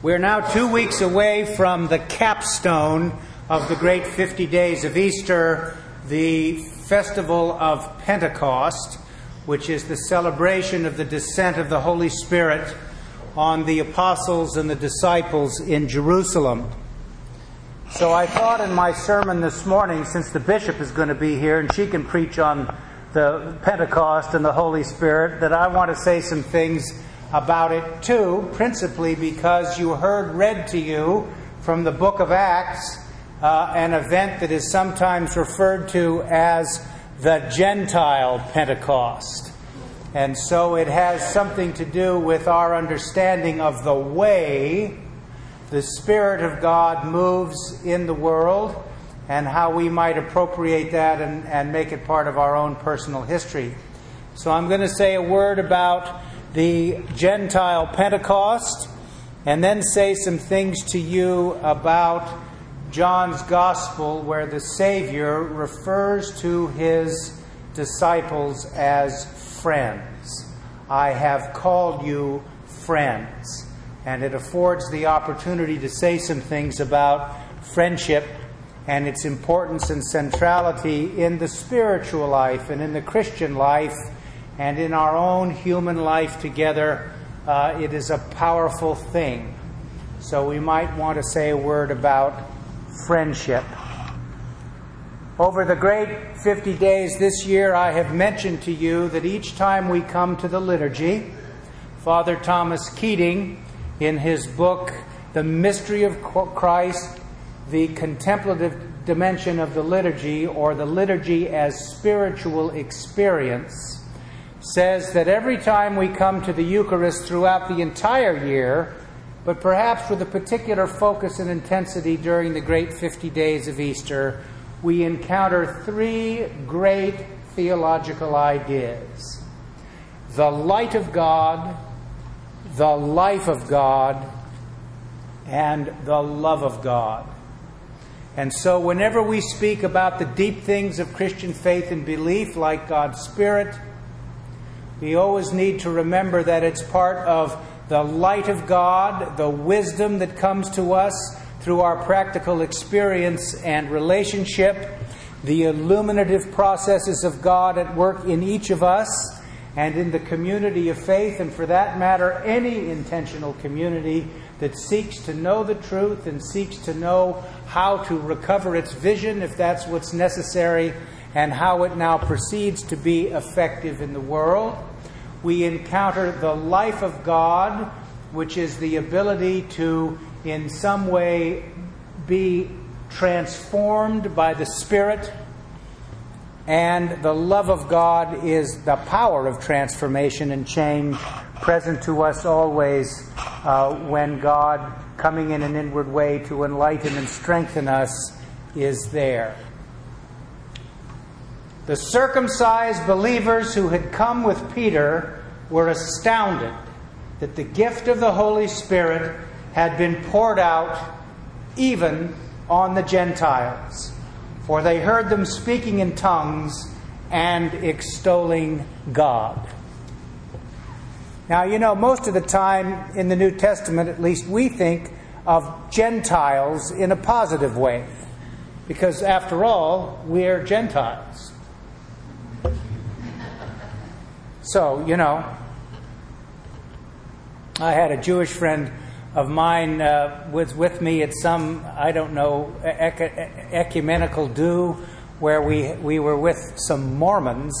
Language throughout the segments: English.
We're now two weeks away from the capstone of the great 50 days of Easter, the festival of Pentecost, which is the celebration of the descent of the Holy Spirit on the apostles and the disciples in Jerusalem. So I thought in my sermon this morning, since the bishop is going to be here and she can preach on the Pentecost and the Holy Spirit, that I want to say some things about it too, principally because you heard read to you from the book of Acts uh, an event that is sometimes referred to as the Gentile Pentecost. And so it has something to do with our understanding of the way the Spirit of God moves in the world and how we might appropriate that and, and make it part of our own personal history. So I'm going to say a word about the Gentile Pentecost, and then say some things to you about John's Gospel, where the Savior refers to his disciples as friends. I have called you friends. And it affords the opportunity to say some things about friendship and its importance and centrality in the spiritual life and in the Christian life and in our own human life together, uh, it is a powerful thing. So we might want to say a word about friendship. Over the great 50 days this year, I have mentioned to you that each time we come to the liturgy, Father Thomas Keating, in his book, The Mystery of Christ, the contemplative dimension of the liturgy, or the liturgy as spiritual experience, says that every time we come to the Eucharist throughout the entire year, but perhaps with a particular focus and intensity during the great 50 days of Easter, we encounter three great theological ideas the light of God, the life of God, and the love of God. And so, whenever we speak about the deep things of Christian faith and belief, like God's Spirit, we always need to remember that it's part of the light of God, the wisdom that comes to us through our practical experience and relationship, the illuminative processes of God at work in each of us and in the community of faith, and for that matter, any intentional community that seeks to know the truth and seeks to know how to recover its vision if that's what's necessary and how it now proceeds to be effective in the world we encounter the life of God, which is the ability to, in some way, be transformed by the Spirit. And the love of God is the power of transformation and change present to us always uh, when God, coming in an inward way to enlighten and strengthen us, is there. The circumcised believers who had come with Peter were astounded that the gift of the Holy Spirit had been poured out even on the Gentiles, for they heard them speaking in tongues and extolling God. Now, you know, most of the time in the New Testament, at least, we think of Gentiles in a positive way, because after all, we're Gentiles. So, you know, I had a Jewish friend of mine uh, was with me at some, I don't know, ecumenical do where we, we were with some Mormons.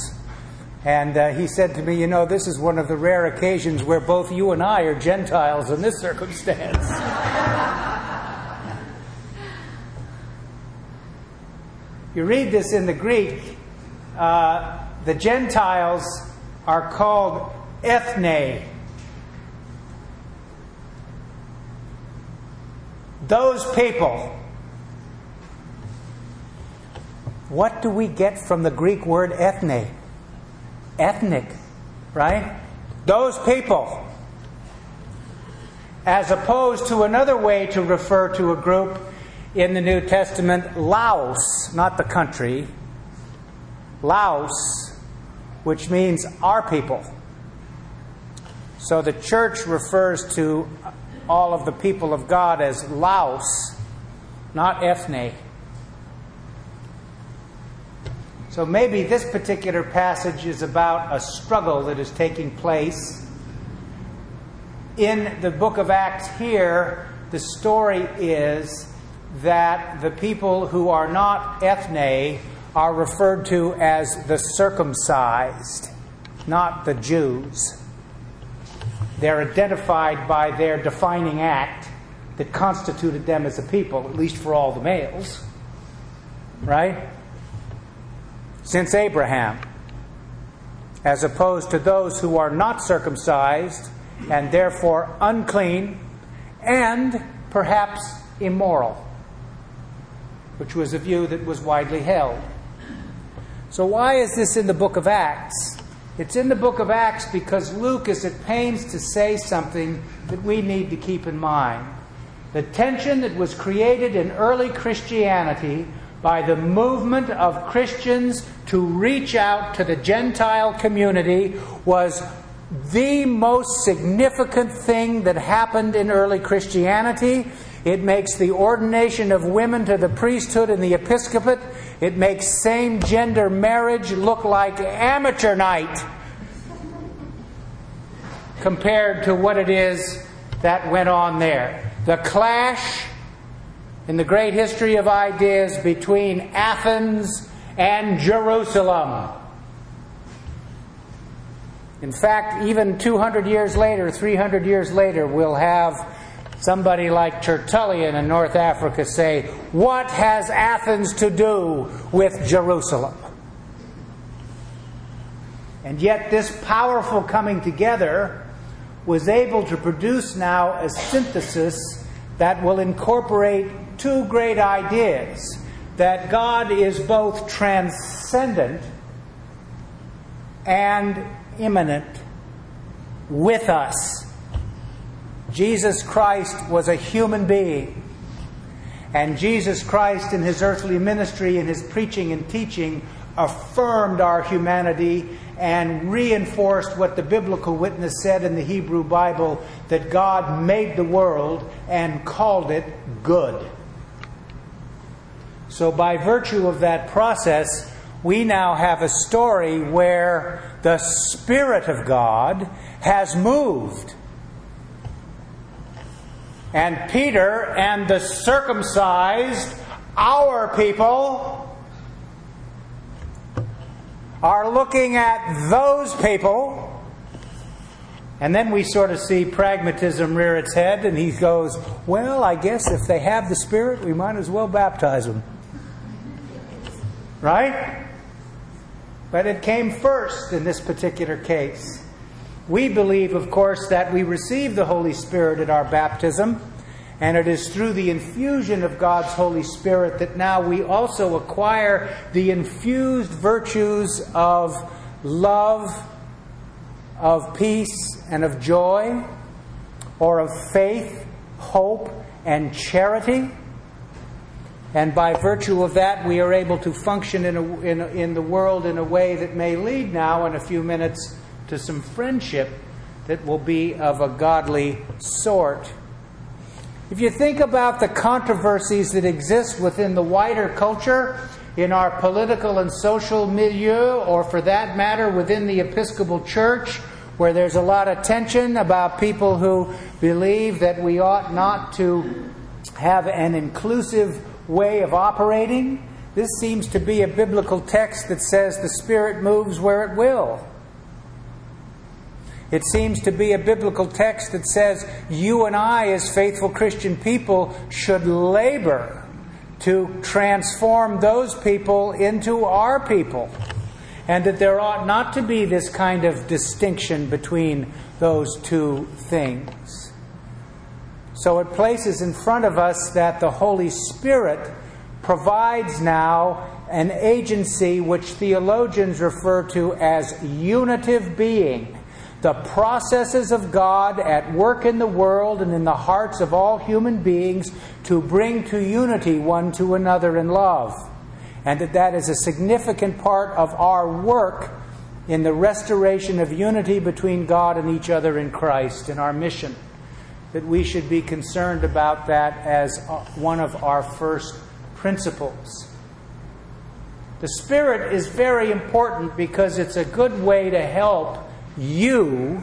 And uh, he said to me, You know, this is one of the rare occasions where both you and I are Gentiles in this circumstance. you read this in the Greek, uh, the Gentiles are called ethne. Those people. What do we get from the Greek word ethne? Ethnic, right? Those people. As opposed to another way to refer to a group in the New Testament, Laos, not the country. Laos which means our people. So the church refers to all of the people of God as laos, not ethne. So maybe this particular passage is about a struggle that is taking place. In the book of Acts here, the story is that the people who are not ethne are referred to as the circumcised, not the Jews. They're identified by their defining act that constituted them as a people, at least for all the males. Right? Since Abraham, as opposed to those who are not circumcised and therefore unclean and perhaps immoral, which was a view that was widely held. So, why is this in the book of Acts? It's in the book of Acts because Luke is at pains to say something that we need to keep in mind. The tension that was created in early Christianity by the movement of Christians to reach out to the Gentile community was the most significant thing that happened in early Christianity. It makes the ordination of women to the priesthood and the episcopate, it makes same gender marriage look like amateur night compared to what it is that went on there. The clash in the great history of ideas between Athens and Jerusalem. In fact, even 200 years later, 300 years later, we'll have somebody like Tertullian in North Africa say, What has Athens to do with Jerusalem? And yet, this powerful coming together was able to produce now a synthesis that will incorporate two great ideas that God is both transcendent and immanent with us. Jesus Christ was a human being. And Jesus Christ, in his earthly ministry, in his preaching and teaching, affirmed our humanity and reinforced what the biblical witness said in the Hebrew Bible that God made the world and called it good. So, by virtue of that process, we now have a story where the Spirit of God has moved. And Peter and the circumcised, our people, are looking at those people. And then we sort of see pragmatism rear its head, and he goes, Well, I guess if they have the Spirit, we might as well baptize them. Right? But it came first in this particular case. We believe, of course, that we receive the Holy Spirit at our baptism, and it is through the infusion of God's Holy Spirit that now we also acquire the infused virtues of love, of peace, and of joy, or of faith, hope, and charity. And by virtue of that, we are able to function in, a, in, a, in the world in a way that may lead now, in a few minutes, to some friendship that will be of a godly sort. If you think about the controversies that exist within the wider culture, in our political and social milieu, or for that matter, within the Episcopal Church, where there's a lot of tension about people who believe that we ought not to have an inclusive way of operating. This seems to be a biblical text that says the Spirit moves where it will. It seems to be a biblical text that says you and I, as faithful Christian people, should labor to transform those people into our people. And that there ought not to be this kind of distinction between those two things. So it places in front of us that the Holy Spirit provides now an agency which theologians refer to as unitive being the processes of God at work in the world and in the hearts of all human beings to bring to unity one to another in love. And that that is a significant part of our work in the restoration of unity between God and each other in Christ in our mission that we should be concerned about that as uh, one of our first principles. The Spirit is very important because it's a good way to help you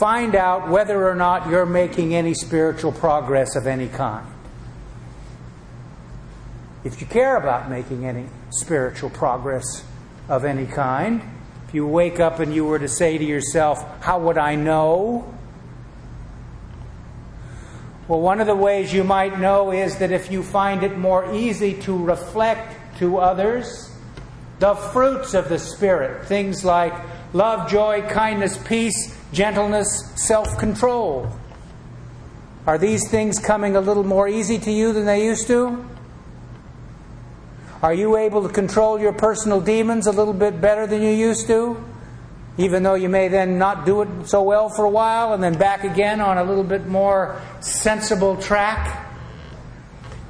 find out whether or not you're making any spiritual progress of any kind. If you care about making any spiritual progress of any kind, if you wake up and you were to say to yourself, How would I know? Well, one of the ways you might know is that if you find it more easy to reflect to others the fruits of the Spirit, things like love, joy, kindness, peace, gentleness, self control. Are these things coming a little more easy to you than they used to? Are you able to control your personal demons a little bit better than you used to? Even though you may then not do it so well for a while and then back again on a little bit more sensible track?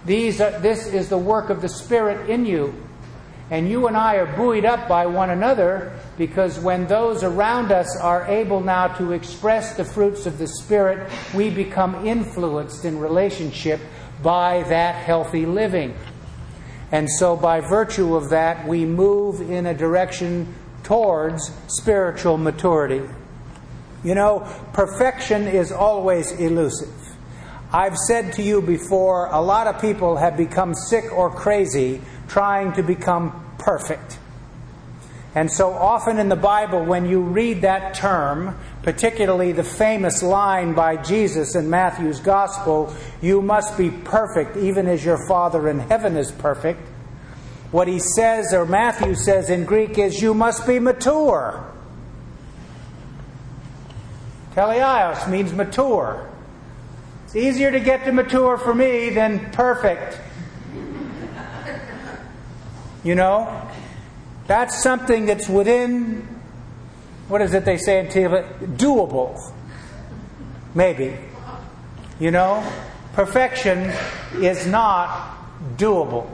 These are, this is the work of the Spirit in you. And you and I are buoyed up by one another because when those around us are able now to express the fruits of the Spirit, we become influenced in relationship by that healthy living. And so, by virtue of that, we move in a direction towards spiritual maturity. You know, perfection is always elusive. I've said to you before, a lot of people have become sick or crazy trying to become perfect. And so often in the Bible, when you read that term, particularly the famous line by Jesus in Matthew's Gospel, you must be perfect, even as your Father in heaven is perfect. What he says, or Matthew says in Greek, is you must be mature. Teleios means mature. It's easier to get to mature for me than perfect. You know? That's something that's within, what is it they say in Teva? Doable. Maybe. You know? Perfection is not doable.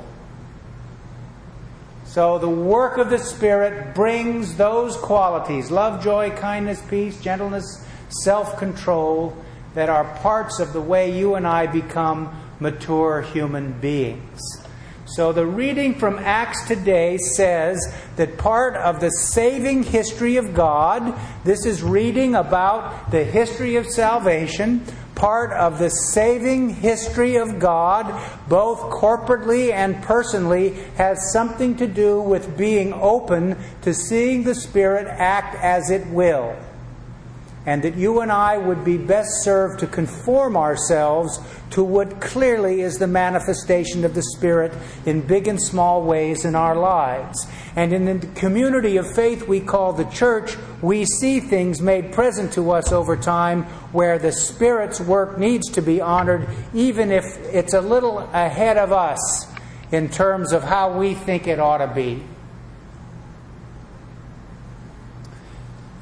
So the work of the Spirit brings those qualities love, joy, kindness, peace, gentleness, self control that are parts of the way you and I become mature human beings. So the reading from Acts today says that part of the saving history of God, this is reading about the history of salvation, part of the saving history of God, both corporately and personally, has something to do with being open to seeing the Spirit act as it will and that you and I would be best served to conform ourselves to what clearly is the manifestation of the Spirit in big and small ways in our lives. And in the community of faith we call the church, we see things made present to us over time where the Spirit's work needs to be honored, even if it's a little ahead of us in terms of how we think it ought to be.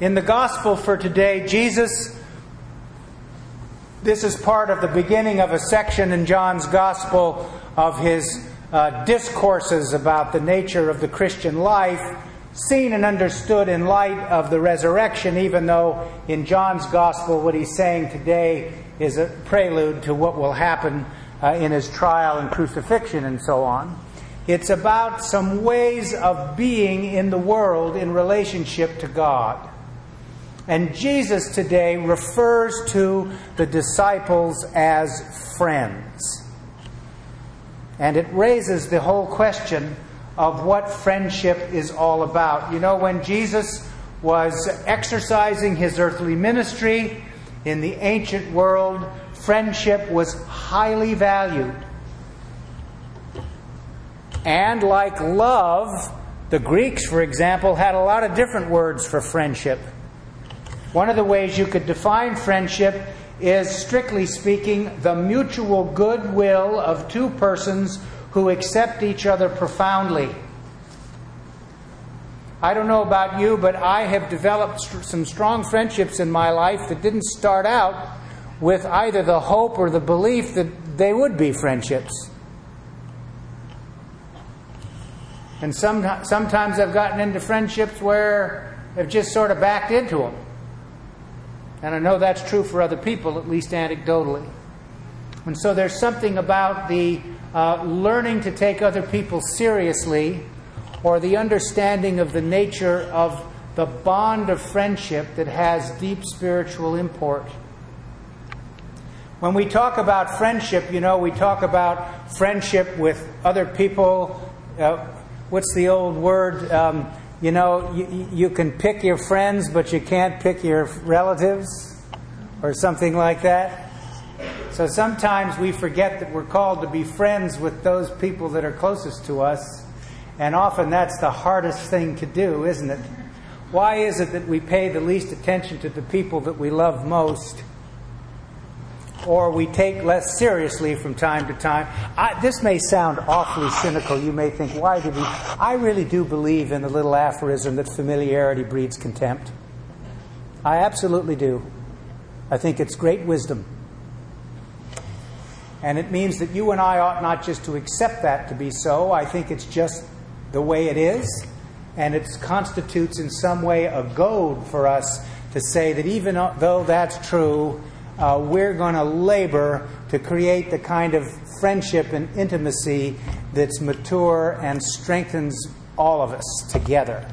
In the gospel for today, Jesus, this is part of the beginning of a section in John's gospel of his uh, discourses about the nature of the Christian life, seen and understood in light of the resurrection, even though in John's gospel, what he's saying today is a prelude to what will happen uh, in his trial and crucifixion and so on. It's about some ways of being in the world in relationship to God. And Jesus today refers to the disciples as friends. And it raises the whole question of what friendship is all about. You know, when Jesus was exercising his earthly ministry in the ancient world, friendship was highly valued. And like love, the Greeks, for example, had a lot of different words for friendship. One of the ways you could define friendship is, strictly speaking, the mutual goodwill of two persons who accept each other profoundly. I don't know about you, but I have developed some strong friendships in my life that didn't start out with either the hope or the belief that they would be friendships. And some, sometimes I've gotten into friendships where I've just sort of backed into them. And I know that's true for other people, at least anecdotally. And so there's something about the uh, learning to take other people seriously or the understanding of the nature of the bond of friendship that has deep spiritual import. When we talk about friendship, you know, we talk about friendship with other people. Uh, what's the old word? Um, you know, you, you can pick your friends, but you can't pick your relatives, or something like that. So sometimes we forget that we're called to be friends with those people that are closest to us, and often that's the hardest thing to do, isn't it? Why is it that we pay the least attention to the people that we love most? Or we take less seriously from time to time. I, this may sound awfully cynical. You may think, why did we? I really do believe in the little aphorism that familiarity breeds contempt. I absolutely do. I think it's great wisdom. And it means that you and I ought not just to accept that to be so. I think it's just the way it is and it constitutes in some way a goad for us to say that even though that's true, uh, we're going to labor to create the kind of friendship and intimacy that's mature and strengthens all of us together.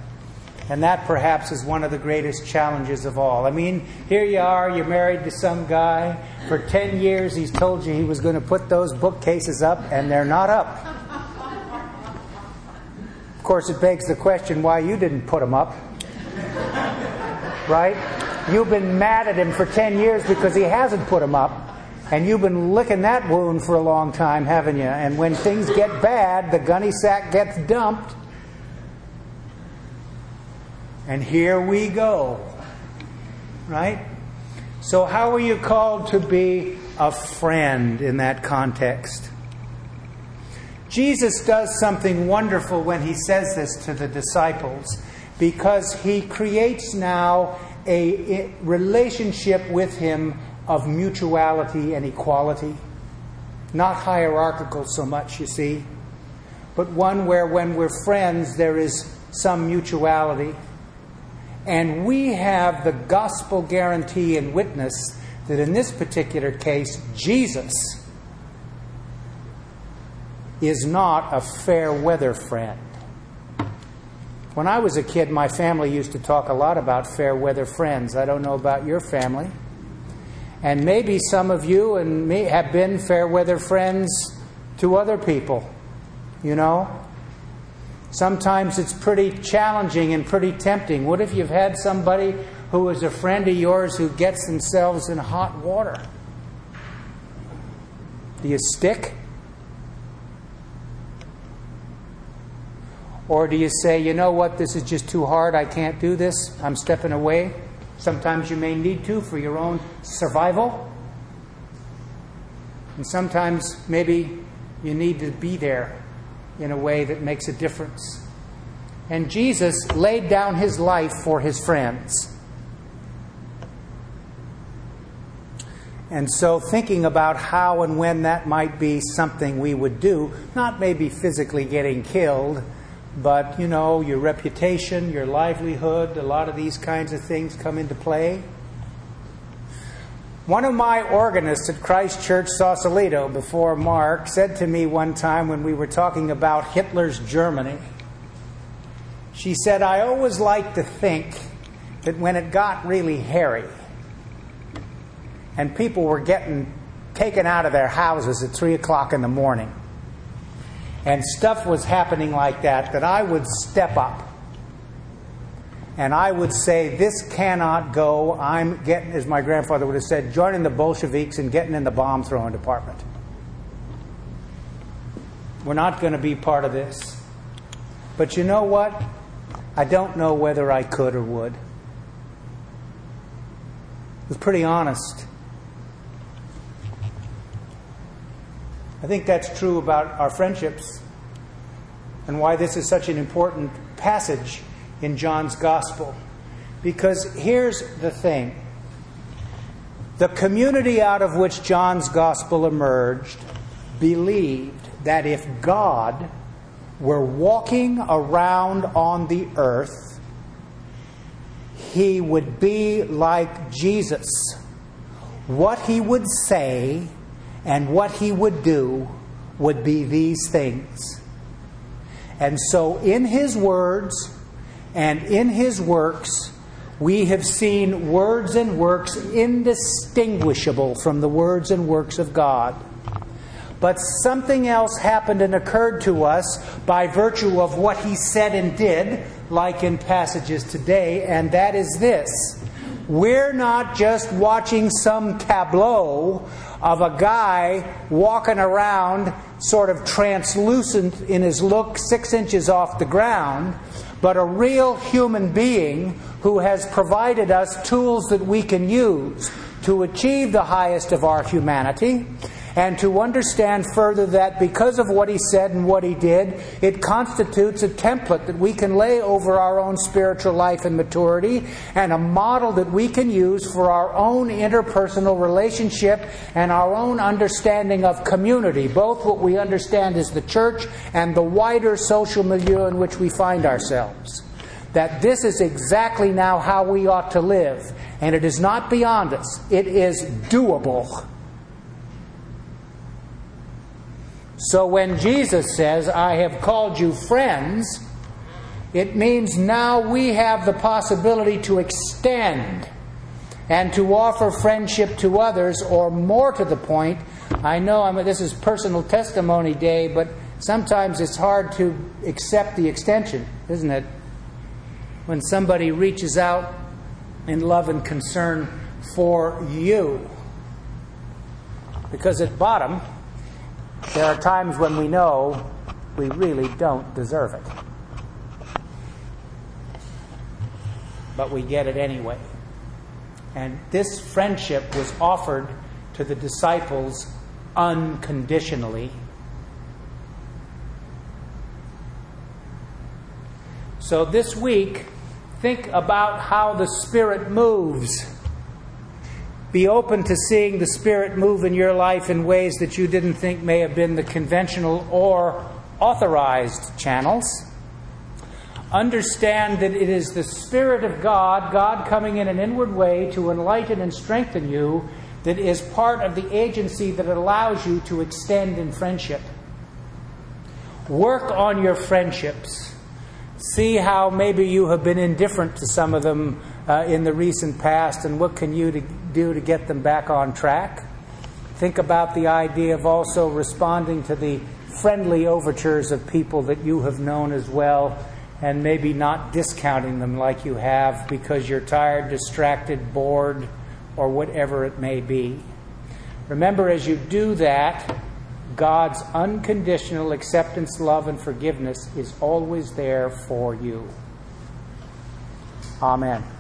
And that perhaps is one of the greatest challenges of all. I mean, here you are, you're married to some guy. For 10 years, he's told you he was going to put those bookcases up, and they're not up Of course, it begs the question why you didn't put them up. right? You've been mad at him for 10 years because he hasn't put them up. And you've been licking that wound for a long time, haven't you? And when things get bad, the gunny sack gets dumped. And here we go. Right? So, how are you called to be a friend in that context? Jesus does something wonderful when he says this to the disciples because he creates now a relationship with him of mutuality and equality. Not hierarchical so much, you see, but one where when we're friends, there is some mutuality. And we have the gospel guarantee and witness that in this particular case, Jesus is not a fair weather friend. When I was a kid, my family used to talk a lot about fair weather friends. I don't know about your family. And maybe some of you and me have been fair weather friends to other people. You know? Sometimes it's pretty challenging and pretty tempting. What if you've had somebody who is a friend of yours who gets themselves in hot water? Do you stick? Or do you say, you know what, this is just too hard, I can't do this, I'm stepping away? Sometimes you may need to for your own survival. And sometimes maybe you need to be there in a way that makes a difference. And Jesus laid down his life for his friends. And so, thinking about how and when that might be something we would do, not maybe physically getting killed, but, you know, your reputation, your livelihood, a lot of these kinds of things come into play. One of my organists at Christ Church Sausalito before Mark said to me one time when we were talking about Hitler's Germany, she said, I always like to think that when it got really hairy and people were getting taken out of their houses at 3 o'clock in the morning, and stuff was happening like that, that I would step up and I would say, This cannot go. I'm getting, as my grandfather would have said, joining the Bolsheviks and getting in the bomb throwing department. We're not going to be part of this. But you know what? I don't know whether I could or would. It was pretty honest. I think that's true about our friendships and why this is such an important passage in John's Gospel. Because here's the thing the community out of which John's Gospel emerged believed that if God were walking around on the earth, he would be like Jesus. What he would say and what he would do would be these things. And so, in his words and in his works, we have seen words and works indistinguishable from the words and works of God. But something else happened and occurred to us by virtue of what he said and did, like in passages today, and that is this. We're not just watching some tableau of a guy walking around sort of translucent in his look, six inches off the ground, but a real human being who has provided us tools that we can use to achieve the highest of our humanity and to understand further that because of what he said and what he did, it constitutes a template that we can lay over our own spiritual life and maturity and a model that we can use for our own interpersonal relationship and our own understanding of community, both what we understand as the church and the wider social milieu in which we find ourselves that this is exactly now how we ought to live. And it is not beyond us, it is doable. So when Jesus says, I have called you friends, it means now we have the possibility to extend and to offer friendship to others, or more to the point. I know I mean, this is personal testimony day, but sometimes it's hard to accept the extension, isn't it? When somebody reaches out in love and concern for you. Because at bottom, there are times when we know we really don't deserve it. But we get it anyway. And this friendship was offered to the disciples unconditionally. So this week, think about how the Spirit moves be open to seeing the Spirit move in your life in ways that you didn't think may have been the conventional or authorized channels. Understand that it is the Spirit of God, God coming in an inward way to enlighten and strengthen you, that is part of the agency that allows you to extend in friendship. Work on your friendships. See how maybe you have been indifferent to some of them uh, in the recent past, and what can you to do to get them back on track? Think about the idea of also responding to the friendly overtures of people that you have known as well, and maybe not discounting them like you have because you're tired, distracted, bored, or whatever it may be. Remember, as you do that, God's unconditional acceptance, love, and forgiveness is always there for you. Amen.